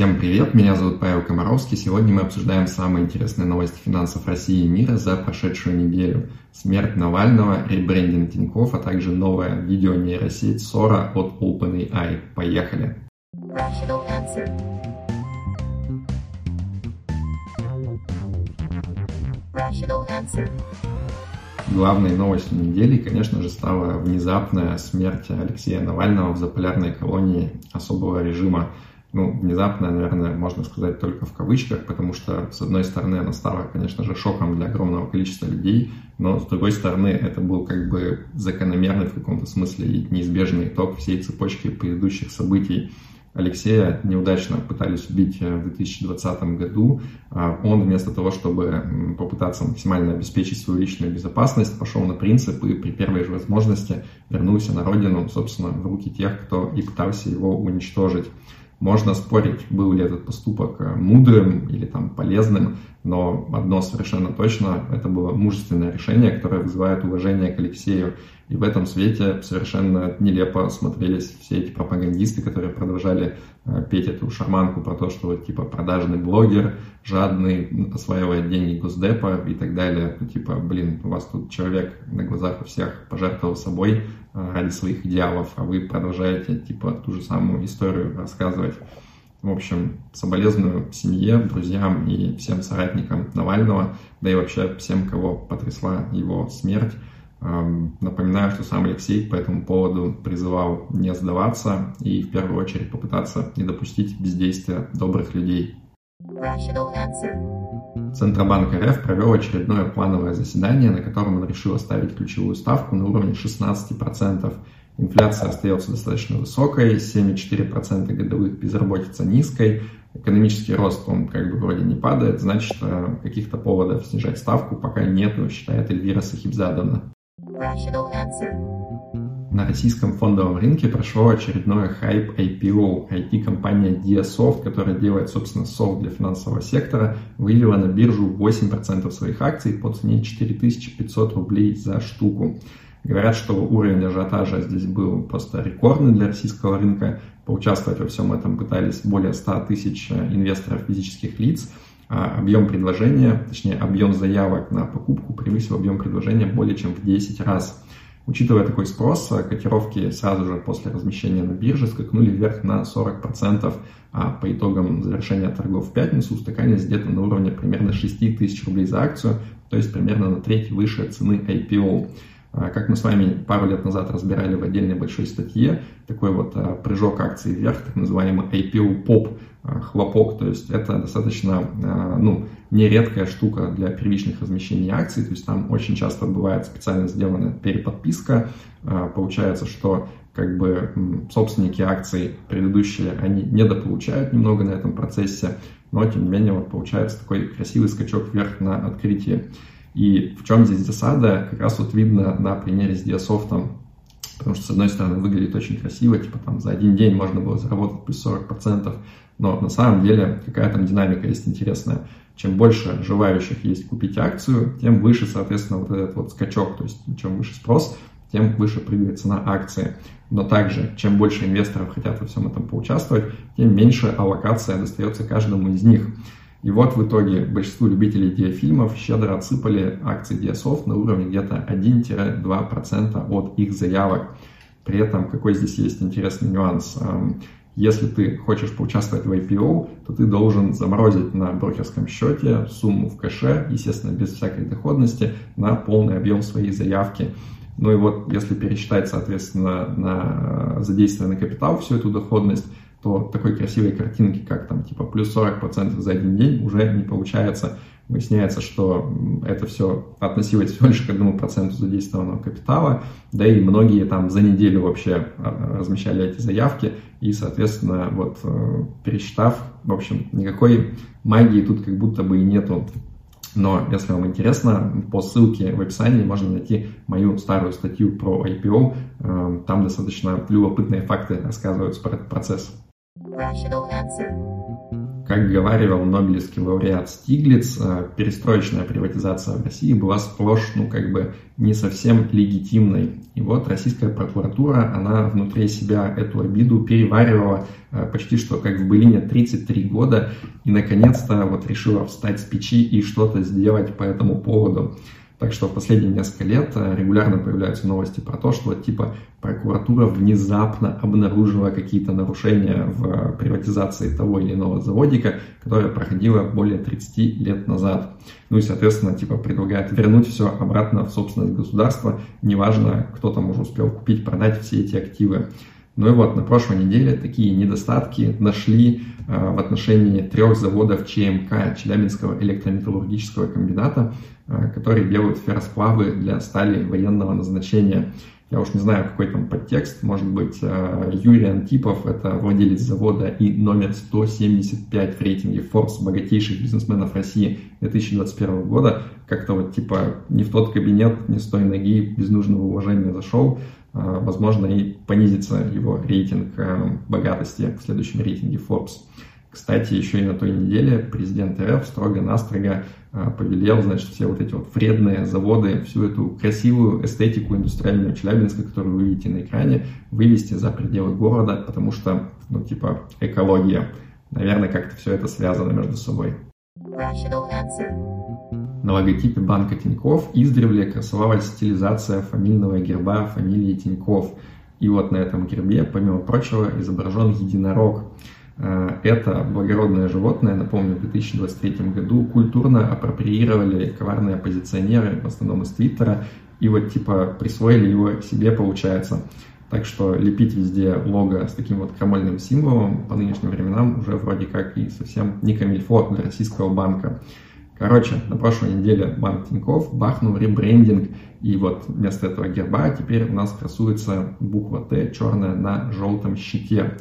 Всем привет, меня зовут Павел Комаровский. Сегодня мы обсуждаем самые интересные новости финансов России и мира за прошедшую неделю. Смерть Навального, ребрендинг Тинькофф, а также новая видео-нейросеть Sora от OpenAI. Поехали! Rational answer. Главной новостью недели, конечно же, стала внезапная смерть Алексея Навального в заполярной колонии особого режима ну, внезапная, наверное, можно сказать только в кавычках, потому что, с одной стороны, она стала, конечно же, шоком для огромного количества людей, но, с другой стороны, это был как бы закономерный в каком-то смысле и неизбежный итог всей цепочки предыдущих событий. Алексея неудачно пытались убить в 2020 году. А он вместо того, чтобы попытаться максимально обеспечить свою личную безопасность, пошел на принцип и при первой же возможности вернулся на родину, собственно, в руки тех, кто и пытался его уничтожить. Можно спорить, был ли этот поступок э, мудрым или там полезным, но одно совершенно точно, это было мужественное решение, которое вызывает уважение к Алексею. И в этом свете совершенно нелепо смотрелись все эти пропагандисты, которые продолжали э, петь эту шарманку про то, что вот типа продажный блогер, жадный, осваивает деньги Госдепа и так далее. Ну, типа, блин, у вас тут человек на глазах у всех пожертвовал собой, Э, ради своих идеалов, а вы продолжаете типа ту же самую историю рассказывать. В общем, соболезную семье, друзьям и всем соратникам Навального, да и вообще всем, кого потрясла его смерть. Эм, напоминаю, что сам Алексей по этому поводу призывал не сдаваться и в первую очередь попытаться не допустить бездействия добрых людей. Центробанк РФ провел очередное плановое заседание, на котором он решил оставить ключевую ставку на уровне 16%. Инфляция остается достаточно высокой, 7,4% годовых, безработица низкой, экономический рост, он как бы вроде не падает, значит, э, каких-то поводов снижать ставку пока нету, считает Эльвира Сахибзадовна. На российском фондовом рынке прошло очередное хайп IPO. IT-компания Diasoft, которая делает, собственно, софт для финансового сектора, вывела на биржу 8% своих акций по цене 4500 рублей за штуку. Говорят, что уровень ажиотажа здесь был просто рекордный для российского рынка. Поучаствовать во всем этом пытались более 100 тысяч инвесторов физических лиц. А объем предложения, точнее объем заявок на покупку превысил объем предложения более чем в 10 раз. Учитывая такой спрос, э, котировки сразу же после размещения на бирже скакнули вверх на 40%, а по итогам завершения торгов в пятницу устаканились где-то на уровне примерно 6 тысяч рублей за акцию, то есть примерно на треть выше цены IPO. А, как мы с вами пару лет назад разбирали в отдельной большой статье, такой вот а, прыжок акций вверх, так называемый IPO-поп, а, хлопок, то есть это достаточно ну, нередкая штука для первичных размещений акций, то есть там очень часто бывает специально сделана переподписка, получается, что как бы собственники акций предыдущие, они недополучают немного на этом процессе, но тем не менее вот получается такой красивый скачок вверх на открытие. И в чем здесь засада, как раз вот видно на примере с Диасофтом, потому что, с одной стороны, выглядит очень красиво, типа там за один день можно было заработать плюс 40%, но на самом деле какая там динамика есть интересная. Чем больше желающих есть купить акцию, тем выше, соответственно, вот этот вот скачок, то есть чем выше спрос, тем выше прыгает цена акции. Но также, чем больше инвесторов хотят во всем этом поучаствовать, тем меньше аллокация достается каждому из них. И вот в итоге большинству любителей диафильмов щедро отсыпали акции Диасофт на уровне где-то 1-2% от их заявок. При этом какой здесь есть интересный нюанс? Эм, если ты хочешь поучаствовать в IPO, то ты должен заморозить на брокерском счете сумму в кэше, естественно, без всякой доходности, на полный объем своей заявки. Ну и вот, если пересчитать, соответственно, на задействованный капитал всю эту доходность, то такой красивой картинки, как там типа плюс 40% за один день уже не получается. Выясняется, что это все относилось всего лишь к одному проценту задействованного капитала, да и многие там за неделю вообще а, размещали эти заявки, и, соответственно, вот э, пересчитав, в общем, никакой магии тут как будто бы и нету. Но если вам интересно, по ссылке в описании можно найти мою старую статью про IPO. Э, там достаточно любопытные факты рассказываются про этот процесс. Как говаривал Нобелевский лауреат Стиглиц, э, перестроечная приватизация в России была сплошь, ну, как бы не совсем легитимной. И вот российская прокуратура, она внутри себя эту обиду переваривала э, почти что как в былине 33 года и наконец-то вот решила встать с печи и что-то сделать по этому поводу. Так что последние несколько лет э, регулярно появляются новости про то, что типа прокуратура внезапно обнаружила какие-то нарушения в приватизации того или иного заводика, которое проходило более 30 лет назад. Ну и, соответственно, типа предлагает вернуть все обратно в собственность государства, неважно, кто там уже успел купить, продать все эти активы. Ну и вот на прошлой неделе такие недостатки нашли э, в отношении трех заводов ЧМК, Челябинского электрометаллургического комбината, э, которые делают ферросплавы для стали военного назначения. Я уж не знаю, какой там подтекст. Может быть, э, Юрий Антипов, это владелец завода и номер 175 в рейтинге Forbes богатейших бизнесменов России 2021 года, как-то вот типа не в тот кабинет, не с той ноги, без нужного уважения зашел. Э, возможно, и понизится его рейтинг э, богатости в следующем рейтинге Forbes. Кстати, еще и на той неделе президент РФ строго-настрого э, повелел, значит, все вот эти вот вредные заводы, всю эту красивую эстетику индустриальную Челябинска, которую вы видите на экране, вывести за пределы города, потому что, ну, типа, экология. Наверное, как-то все это связано между собой. На логотипе банка Тиньков издревле красовалась стилизация фамильного герба фамилии Тиньков. И вот на этом гербе, помимо прочего, изображен единорог. Э, это благородное животное, напомню, в 2023 году культурно апроприировали коварные оппозиционеры, в основном из Твиттера, и вот типа присвоили его себе, получается. Так что лепить везде лого с таким вот крамольным символом по нынешним временам уже вроде как и совсем не камильфо для российского банка. Короче, на прошлой неделе банк Тинькофф бахнул ребрендинг, и вот вместо этого герба теперь у нас красуется буква Т черная на желтом щите.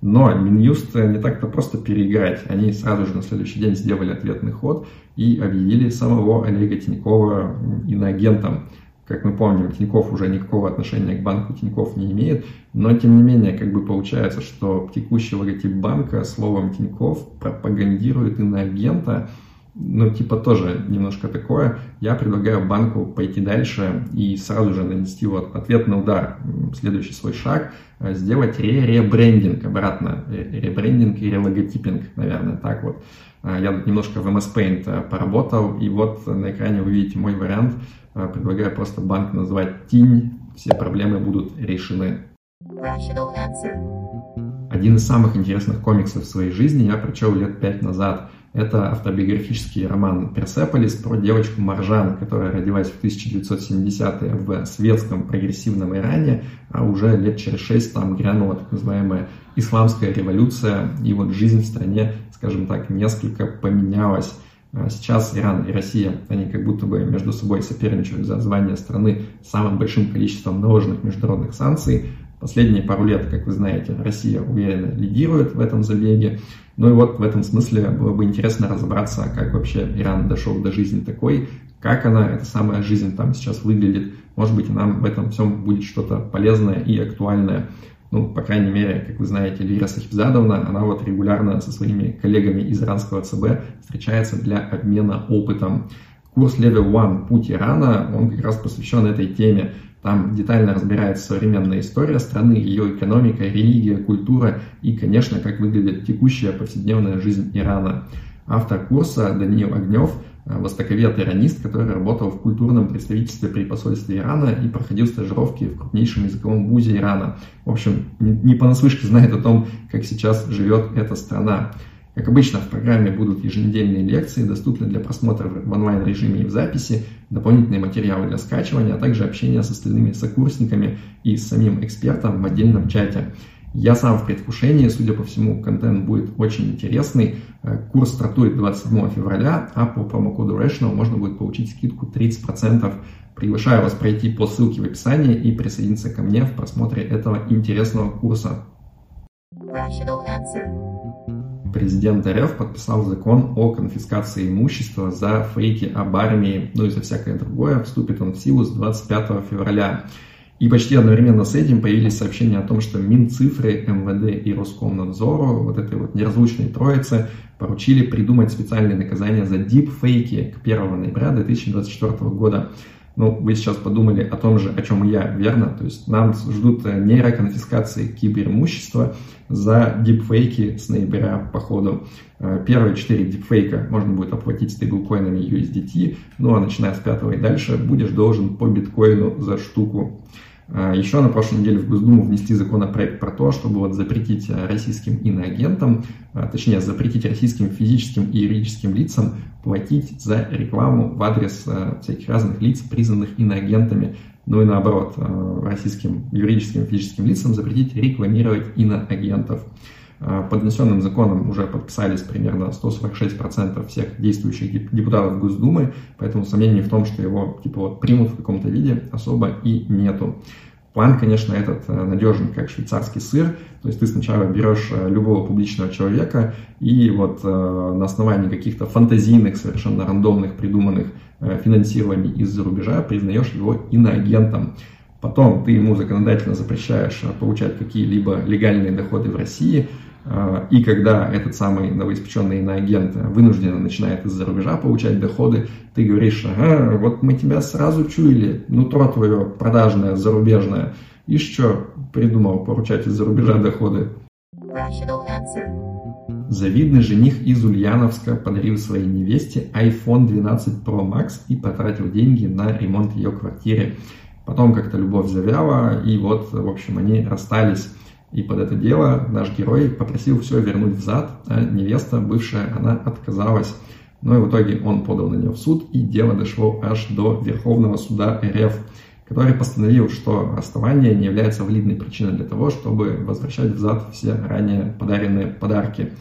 Но Минюст не так-то просто переиграть. Они сразу же на следующий день сделали ответный ход и объявили самого Олега Тинькова иноагентом. Как мы помним, Тиньков уже никакого отношения к банку Тиньков не имеет, но тем не менее, как бы получается, что текущий логотип банка словом Тиньков пропагандирует иноагента, ну, типа, тоже немножко такое. Я предлагаю банку пойти дальше и сразу же нанести вот ответный удар, следующий свой шаг, э, сделать ре-ребрендинг обратно, ребрендинг и релоготипинг, наверное, так вот. Э, я тут немножко в MS Paint э, поработал, и вот на экране вы видите мой вариант. Предлагаю просто банк назвать Тинь, все проблемы будут решены. Один из самых интересных комиксов в своей жизни я прочел лет пять назад – это автобиографический роман «Персеполис» про девочку Маржан, которая родилась в 1970-е в светском прогрессивном Иране, а уже лет через шесть там грянула так называемая исламская революция, и вот жизнь в стране, скажем так, несколько поменялась. А сейчас Иран и Россия, они как будто бы между собой соперничают за звание страны с самым большим количеством наложенных международных санкций. Последние пару лет, как вы знаете, Россия уверенно лидирует в этом забеге. Ну и вот в этом смысле было бы интересно разобраться, как вообще Иран дошел до жизни такой, как она, эта самая жизнь там сейчас выглядит. Может быть, нам в этом всем будет что-то полезное и актуальное. Ну, по крайней мере, как вы знаете, Лира Сахибзадовна, она вот регулярно со своими коллегами из иранского ЦБ встречается для обмена опытом. Курс Level One «Путь Ирана», он как раз посвящен этой теме. Там детально разбирается современная история страны, ее экономика, религия, культура и, конечно, как выглядит текущая повседневная жизнь Ирана. Автор курса Даниил Огнев – востоковед-иранист, который работал в культурном представительстве при посольстве Ирана и проходил стажировки в крупнейшем языковом вузе Ирана. В общем, не понаслышке знает о том, как сейчас живет эта страна. Как обычно, в программе будут еженедельные лекции, доступны для просмотра в онлайн-режиме и в записи, дополнительные материалы для скачивания, а также общение с остальными сокурсниками и с самим экспертом в отдельном чате. Я сам в предвкушении, судя по всему, контент будет очень интересный. Э, курс стартует 27 февраля, а по промокоду Rational можно будет получить скидку 30%. Приглашаю вас пройти по ссылке в описании и присоединиться ко мне в просмотре этого интересного курса. Rational answer президент РФ подписал закон о конфискации имущества за фейки об армии, ну и за всякое другое. Вступит он в силу с 25 февраля. И почти одновременно с этим появились сообщения о том, что Минцифры, МВД и Роскомнадзору, вот этой вот неразлучной троице, поручили придумать специальные наказания за дипфейки к 1 ноября 2024 года. Ну, вы сейчас подумали о том же, о чем я, верно? То есть нам ждут нейроконфискации киберимущества за дипфейки с ноября по ходу. Э, первые четыре дипфейка можно будет оплатить стейблкоинами USDT, ну а начиная с пятого и дальше будешь должен по биткоину за штуку. А, Еще на прошлой неделе в Госдуму внести законопроект про то, чтобы вот запретить а, российским иноагентам, а, точнее запретить российским физическим и юридическим лицам платить за рекламу в адрес всяких разных лиц, признанных иноагентами. Ну и наоборот, российским юридическим и физическим лицам запретить рекламировать иноагентов. Э, под внесенным законом уже подписались примерно 146% всех действующих депутатов Госдумы, поэтому сомнений в том, что его типа вот примут в каком-то виде, особо и нету. План, конечно, этот э, надежен, как швейцарский сыр. То есть ты сначала берешь э, любого публичного человека и вот на основании каких-то фантазийных, совершенно рандомных, придуманных финансирований из-за рубежа признаешь его иноагентом. Потом ты ему законодательно запрещаешь получать какие-либо легальные доходы в России, и когда этот самый новоиспеченный иноагент вынужденно начинает из-за рубежа получать доходы, ты говоришь, ага, вот мы тебя сразу чуяли, нутро твое продажное, зарубежное. И что придумал получать из-за рубежа доходы? Завидный жених из Ульяновска подарил своей невесте iPhone 12 Pro Max и потратил деньги на ремонт ее квартиры. Потом как-то любовь завяла, и вот, в общем, они расстались. И под это дело наш герой попросил все вернуть взад, а невеста, бывшая, она отказалась. Но и в итоге он подал на нее в суд, и дело дошло аж до Верховного суда РФ, который постановил, что расставание не является валидной причиной для того, чтобы возвращать взад все ранее подаренные подарки.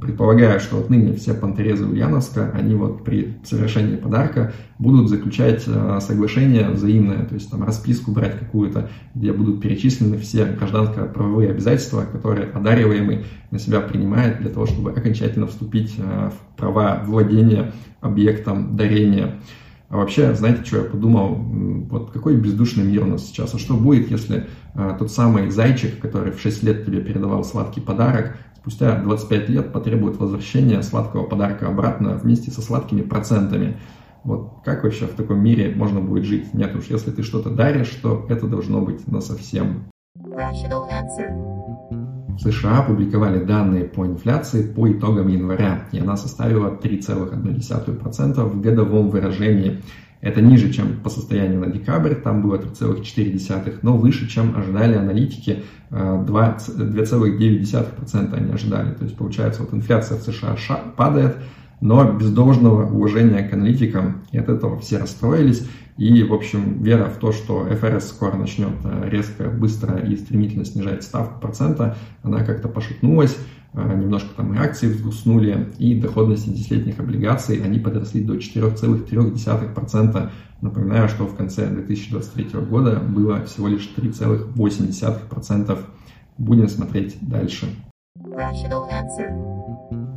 Предполагаю, что отныне все пантерезы Ульяновска, они вот при совершении подарка будут заключать э, соглашение взаимное, то есть там расписку брать какую-то, где будут перечислены все гражданско-правовые обязательства, которые одариваемый на себя принимает для того, чтобы окончательно вступить э, в права владения объектом дарения. А вообще, знаете, что я подумал? Вот какой бездушный мир у нас сейчас. А что будет, если э, тот самый зайчик, который в 6 лет тебе передавал сладкий подарок, спустя 25 лет потребует возвращения сладкого подарка обратно вместе со сладкими процентами. Вот как вообще в таком мире можно будет жить? Нет уж, если ты что-то даришь, то это должно быть на совсем. В США опубликовали данные по инфляции по итогам января, и она составила 3,1% в годовом выражении. Это ниже, чем по состоянию на декабрь, там было 3,4, но выше, чем ожидали аналитики, 2,9% они ожидали. То есть получается, вот инфляция в США падает, но без должного уважения к аналитикам, и от этого все расстроились. И, в общем, вера в то, что ФРС скоро начнет э, резко, быстро и стремительно снижать ставку процента, она как-то пошатнулась. Э, немножко там и акции взгуснули, и доходности десятилетних облигаций, они подросли до 4,3%. Напоминаю, что в конце 2023 года было всего лишь 3,8%. Будем смотреть дальше.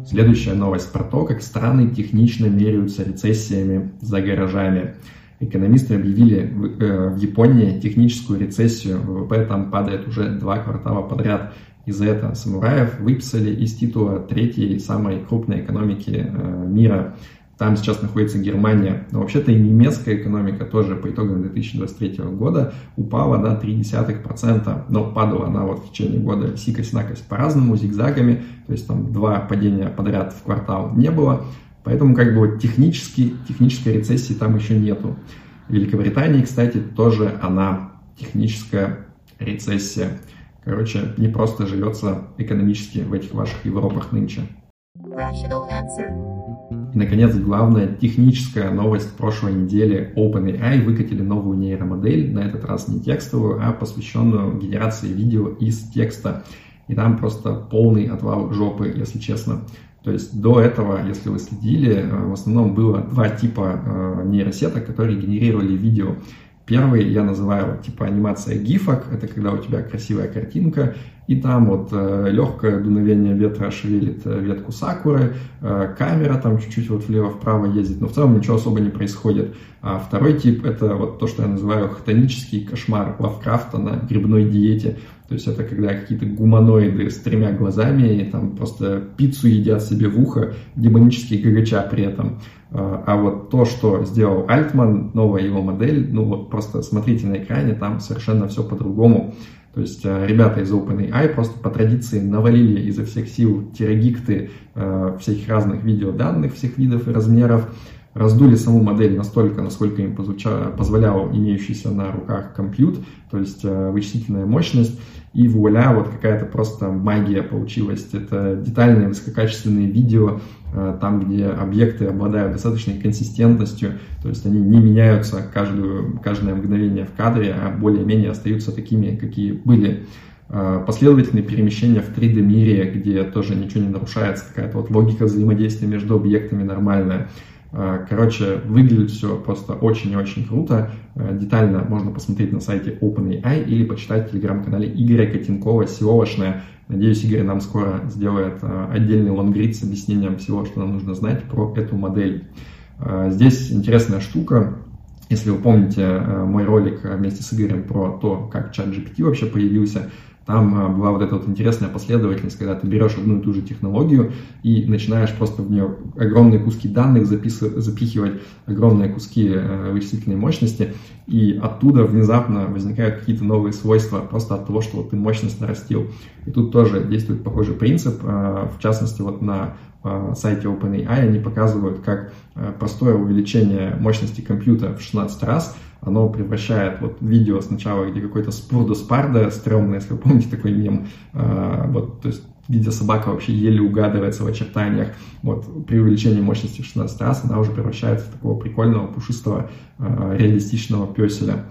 Следующая новость про то, как страны технично меряются рецессиями за гаражами. Экономисты объявили в э, Японии техническую рецессию, ВВП там падает уже два квартала подряд. И за это самураев выписали из титула третьей самой крупной экономики э, мира. Там сейчас находится Германия. Но вообще-то и немецкая экономика тоже по итогам 2023 года упала на 0,3%. Но падала она вот в течение года сикость-накость по-разному, зигзагами. То есть там два падения подряд в квартал не было. Поэтому как бы технически, технической рецессии там еще нету. В Великобритании, кстати, тоже она техническая рецессия. Короче, не просто живется экономически в этих ваших Европах нынче. И, наконец, главная техническая новость прошлой недели. OpenAI выкатили новую нейромодель, на этот раз не текстовую, а посвященную генерации видео из текста. И там просто полный отвал жопы, если честно. То есть до этого, если вы следили, э, в основном было два типа э, нейросеток, которые генерировали видео. Первый я называю типа анимация гифок, это когда у тебя красивая картинка, и там вот э, легкое дуновение ветра шевелит э, ветку сакуры, э, камера там чуть-чуть вот влево-вправо ездит, но в целом ничего особо не происходит. А второй тип это вот то, что я называю хтонический кошмар Лавкрафта на грибной диете. То есть это когда какие-то гуманоиды с тремя глазами там просто пиццу едят себе в ухо, демонический гагача при этом. А, а вот то, что сделал Альтман, новая его модель, ну вот просто смотрите на экране, там совершенно все по-другому. То есть э, ребята из OpenAI просто по традиции навалили изо всех сил терагикты э, всяких разных видеоданных, всех видов и размеров, раздули саму модель настолько, насколько им позволял имеющийся на руках компьютер, то есть э, вычислительная мощность, и вуаля, вот какая-то просто магия получилась. Это детальные высококачественные видео, э, там, где объекты обладают достаточной консистентностью, то есть они не меняются каждую, каждое мгновение в кадре, а более-менее остаются такими, какие были э, последовательные перемещения в 3D мире, где тоже ничего не нарушается, какая-то вот логика взаимодействия между объектами нормальная. Э, короче, выглядит все просто очень и очень круто. Э, детально можно посмотреть на сайте OpenAI или почитать в телеграм-канале Игоря Котенкова «SEO-шная». Надеюсь, Игорь нам скоро сделает э, отдельный лонгрид с объяснением всего, что нам нужно знать про эту модель. Здесь интересная штука. Если вы помните мой ролик вместе с Игорем про то, как чат GPT вообще появился, там а, была вот эта вот интересная последовательность, когда ты берешь одну и ту же технологию и начинаешь просто в нее огромные куски данных записывать, запихивать, огромные куски э, вычислительной мощности, и оттуда внезапно возникают какие-то новые свойства просто от того, что вот ты мощность нарастил. И тут тоже действует похожий принцип, э, в частности вот на э, сайте OpenAI они показывают, как простое увеличение мощности компьютера в 16 раз – оно превращает вот видео сначала, где какой-то спурдо спарда стрёмный, если вы помните такой мем, э, вот, то есть где собака вообще еле угадывается в очертаниях, вот, при увеличении мощности в 16 раз она уже превращается в такого прикольного, пушистого, э, реалистичного песеля.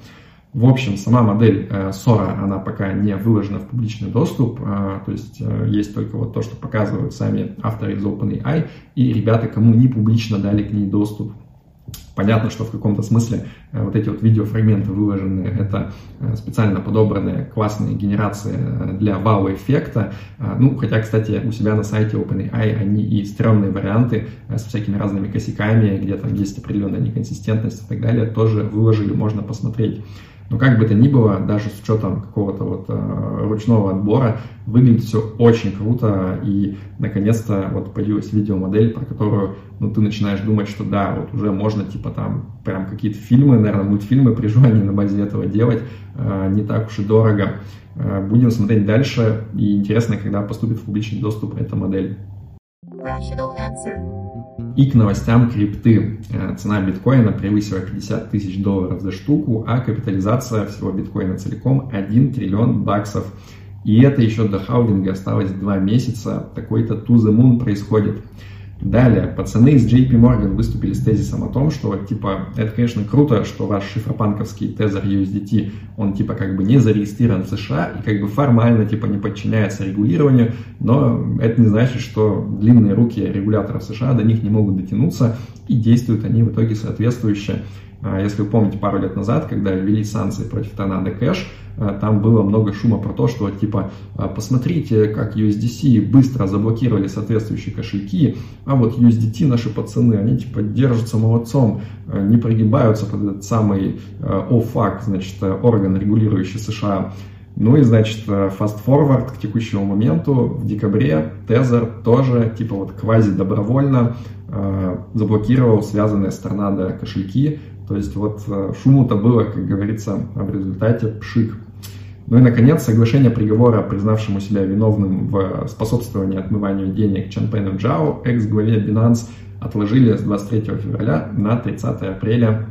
В общем, сама модель э, Sora, она пока не выложена в публичный доступ, э, то есть э, есть только вот то, что показывают сами авторы из OpenAI и ребята, кому не публично дали к ней доступ. Понятно, что в каком-то смысле э, вот эти вот видеофрагменты выложенные, это э, специально подобранные классные генерации э, для вау-эффекта. Ну, хотя, кстати, у себя на сайте OpenAI они и стрёмные варианты с всякими разными косяками, где там есть определенная неконсистентность и так далее, тоже выложили, можно посмотреть. Но как бы то ни было, даже с учетом какого-то вот э, ручного отбора, выглядит все очень круто, и наконец-то вот появилась видеомодель, про которую ну, ты начинаешь думать, что да, вот уже можно типа там прям какие-то фильмы, наверное, мультфильмы при желании на базе этого делать, э, не так уж и дорого. Э, будем смотреть дальше, и интересно, когда поступит в публичный доступ эта модель. И к новостям крипты. Э, цена биткоина превысила 50 тысяч долларов за штуку, а капитализация всего биткоина целиком 1 триллион баксов. И это еще до хаудинга осталось 2 месяца. Такой-то to the moon происходит. Далее, пацаны из JP Morgan выступили с тезисом о том, что, типа, это, конечно, круто, что ваш шифропанковский тезер USDT, он, типа, как бы не зарегистрирован в США и, как бы, формально, типа, не подчиняется регулированию, но это не значит, что длинные руки регуляторов США до них не могут дотянуться, и действуют они в итоге соответствующе. А, если вы помните, пару лет назад, когда ввели санкции против Торнадо Кэш, а, там было много шума про то, что типа «А, посмотрите, как USDC быстро заблокировали соответствующие кошельки, а вот USDT наши пацаны, они типа держатся молодцом, не прогибаются под этот самый OFAC, значит, орган, регулирующий США. Ну и, значит, fast forward к текущему моменту, в декабре Тезер тоже, типа вот квази-добровольно заблокировал связанные с торнадо кошельки, то есть вот э, шуму-то было, как говорится, а в результате пшик. Ну и, наконец, оглашение приговора, признавшему себя виновным в способствовании отмыванию денег Чанпэну Чжао, экс-главе Binance, отложили с 23 февраля на 30 апреля.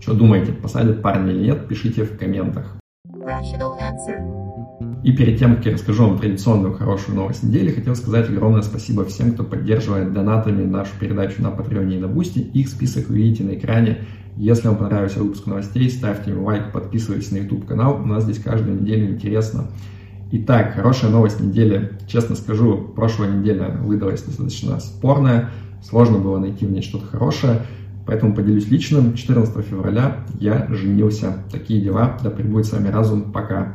Что думаете, посадят парня или нет, пишите в комментах. И перед тем, как я расскажу вам традиционную хорошую новость недели, хотел сказать огромное спасибо всем, кто поддерживает донатами нашу передачу на Patreon е и на Boosty. Их список вы видите на экране. Если вам понравился выпуск новостей, ставьте ему лайк, подписывайтесь на YouTube канал. У нас здесь каждую неделю интересно. Итак, хорошая новость недели. Честно скажу, прошлая неделя выдалась достаточно спорная. Сложно было найти в ней что-то хорошее. Поэтому поделюсь личным. 14 февраля я женился. Такие дела. Да пребудет с вами разум. Пока.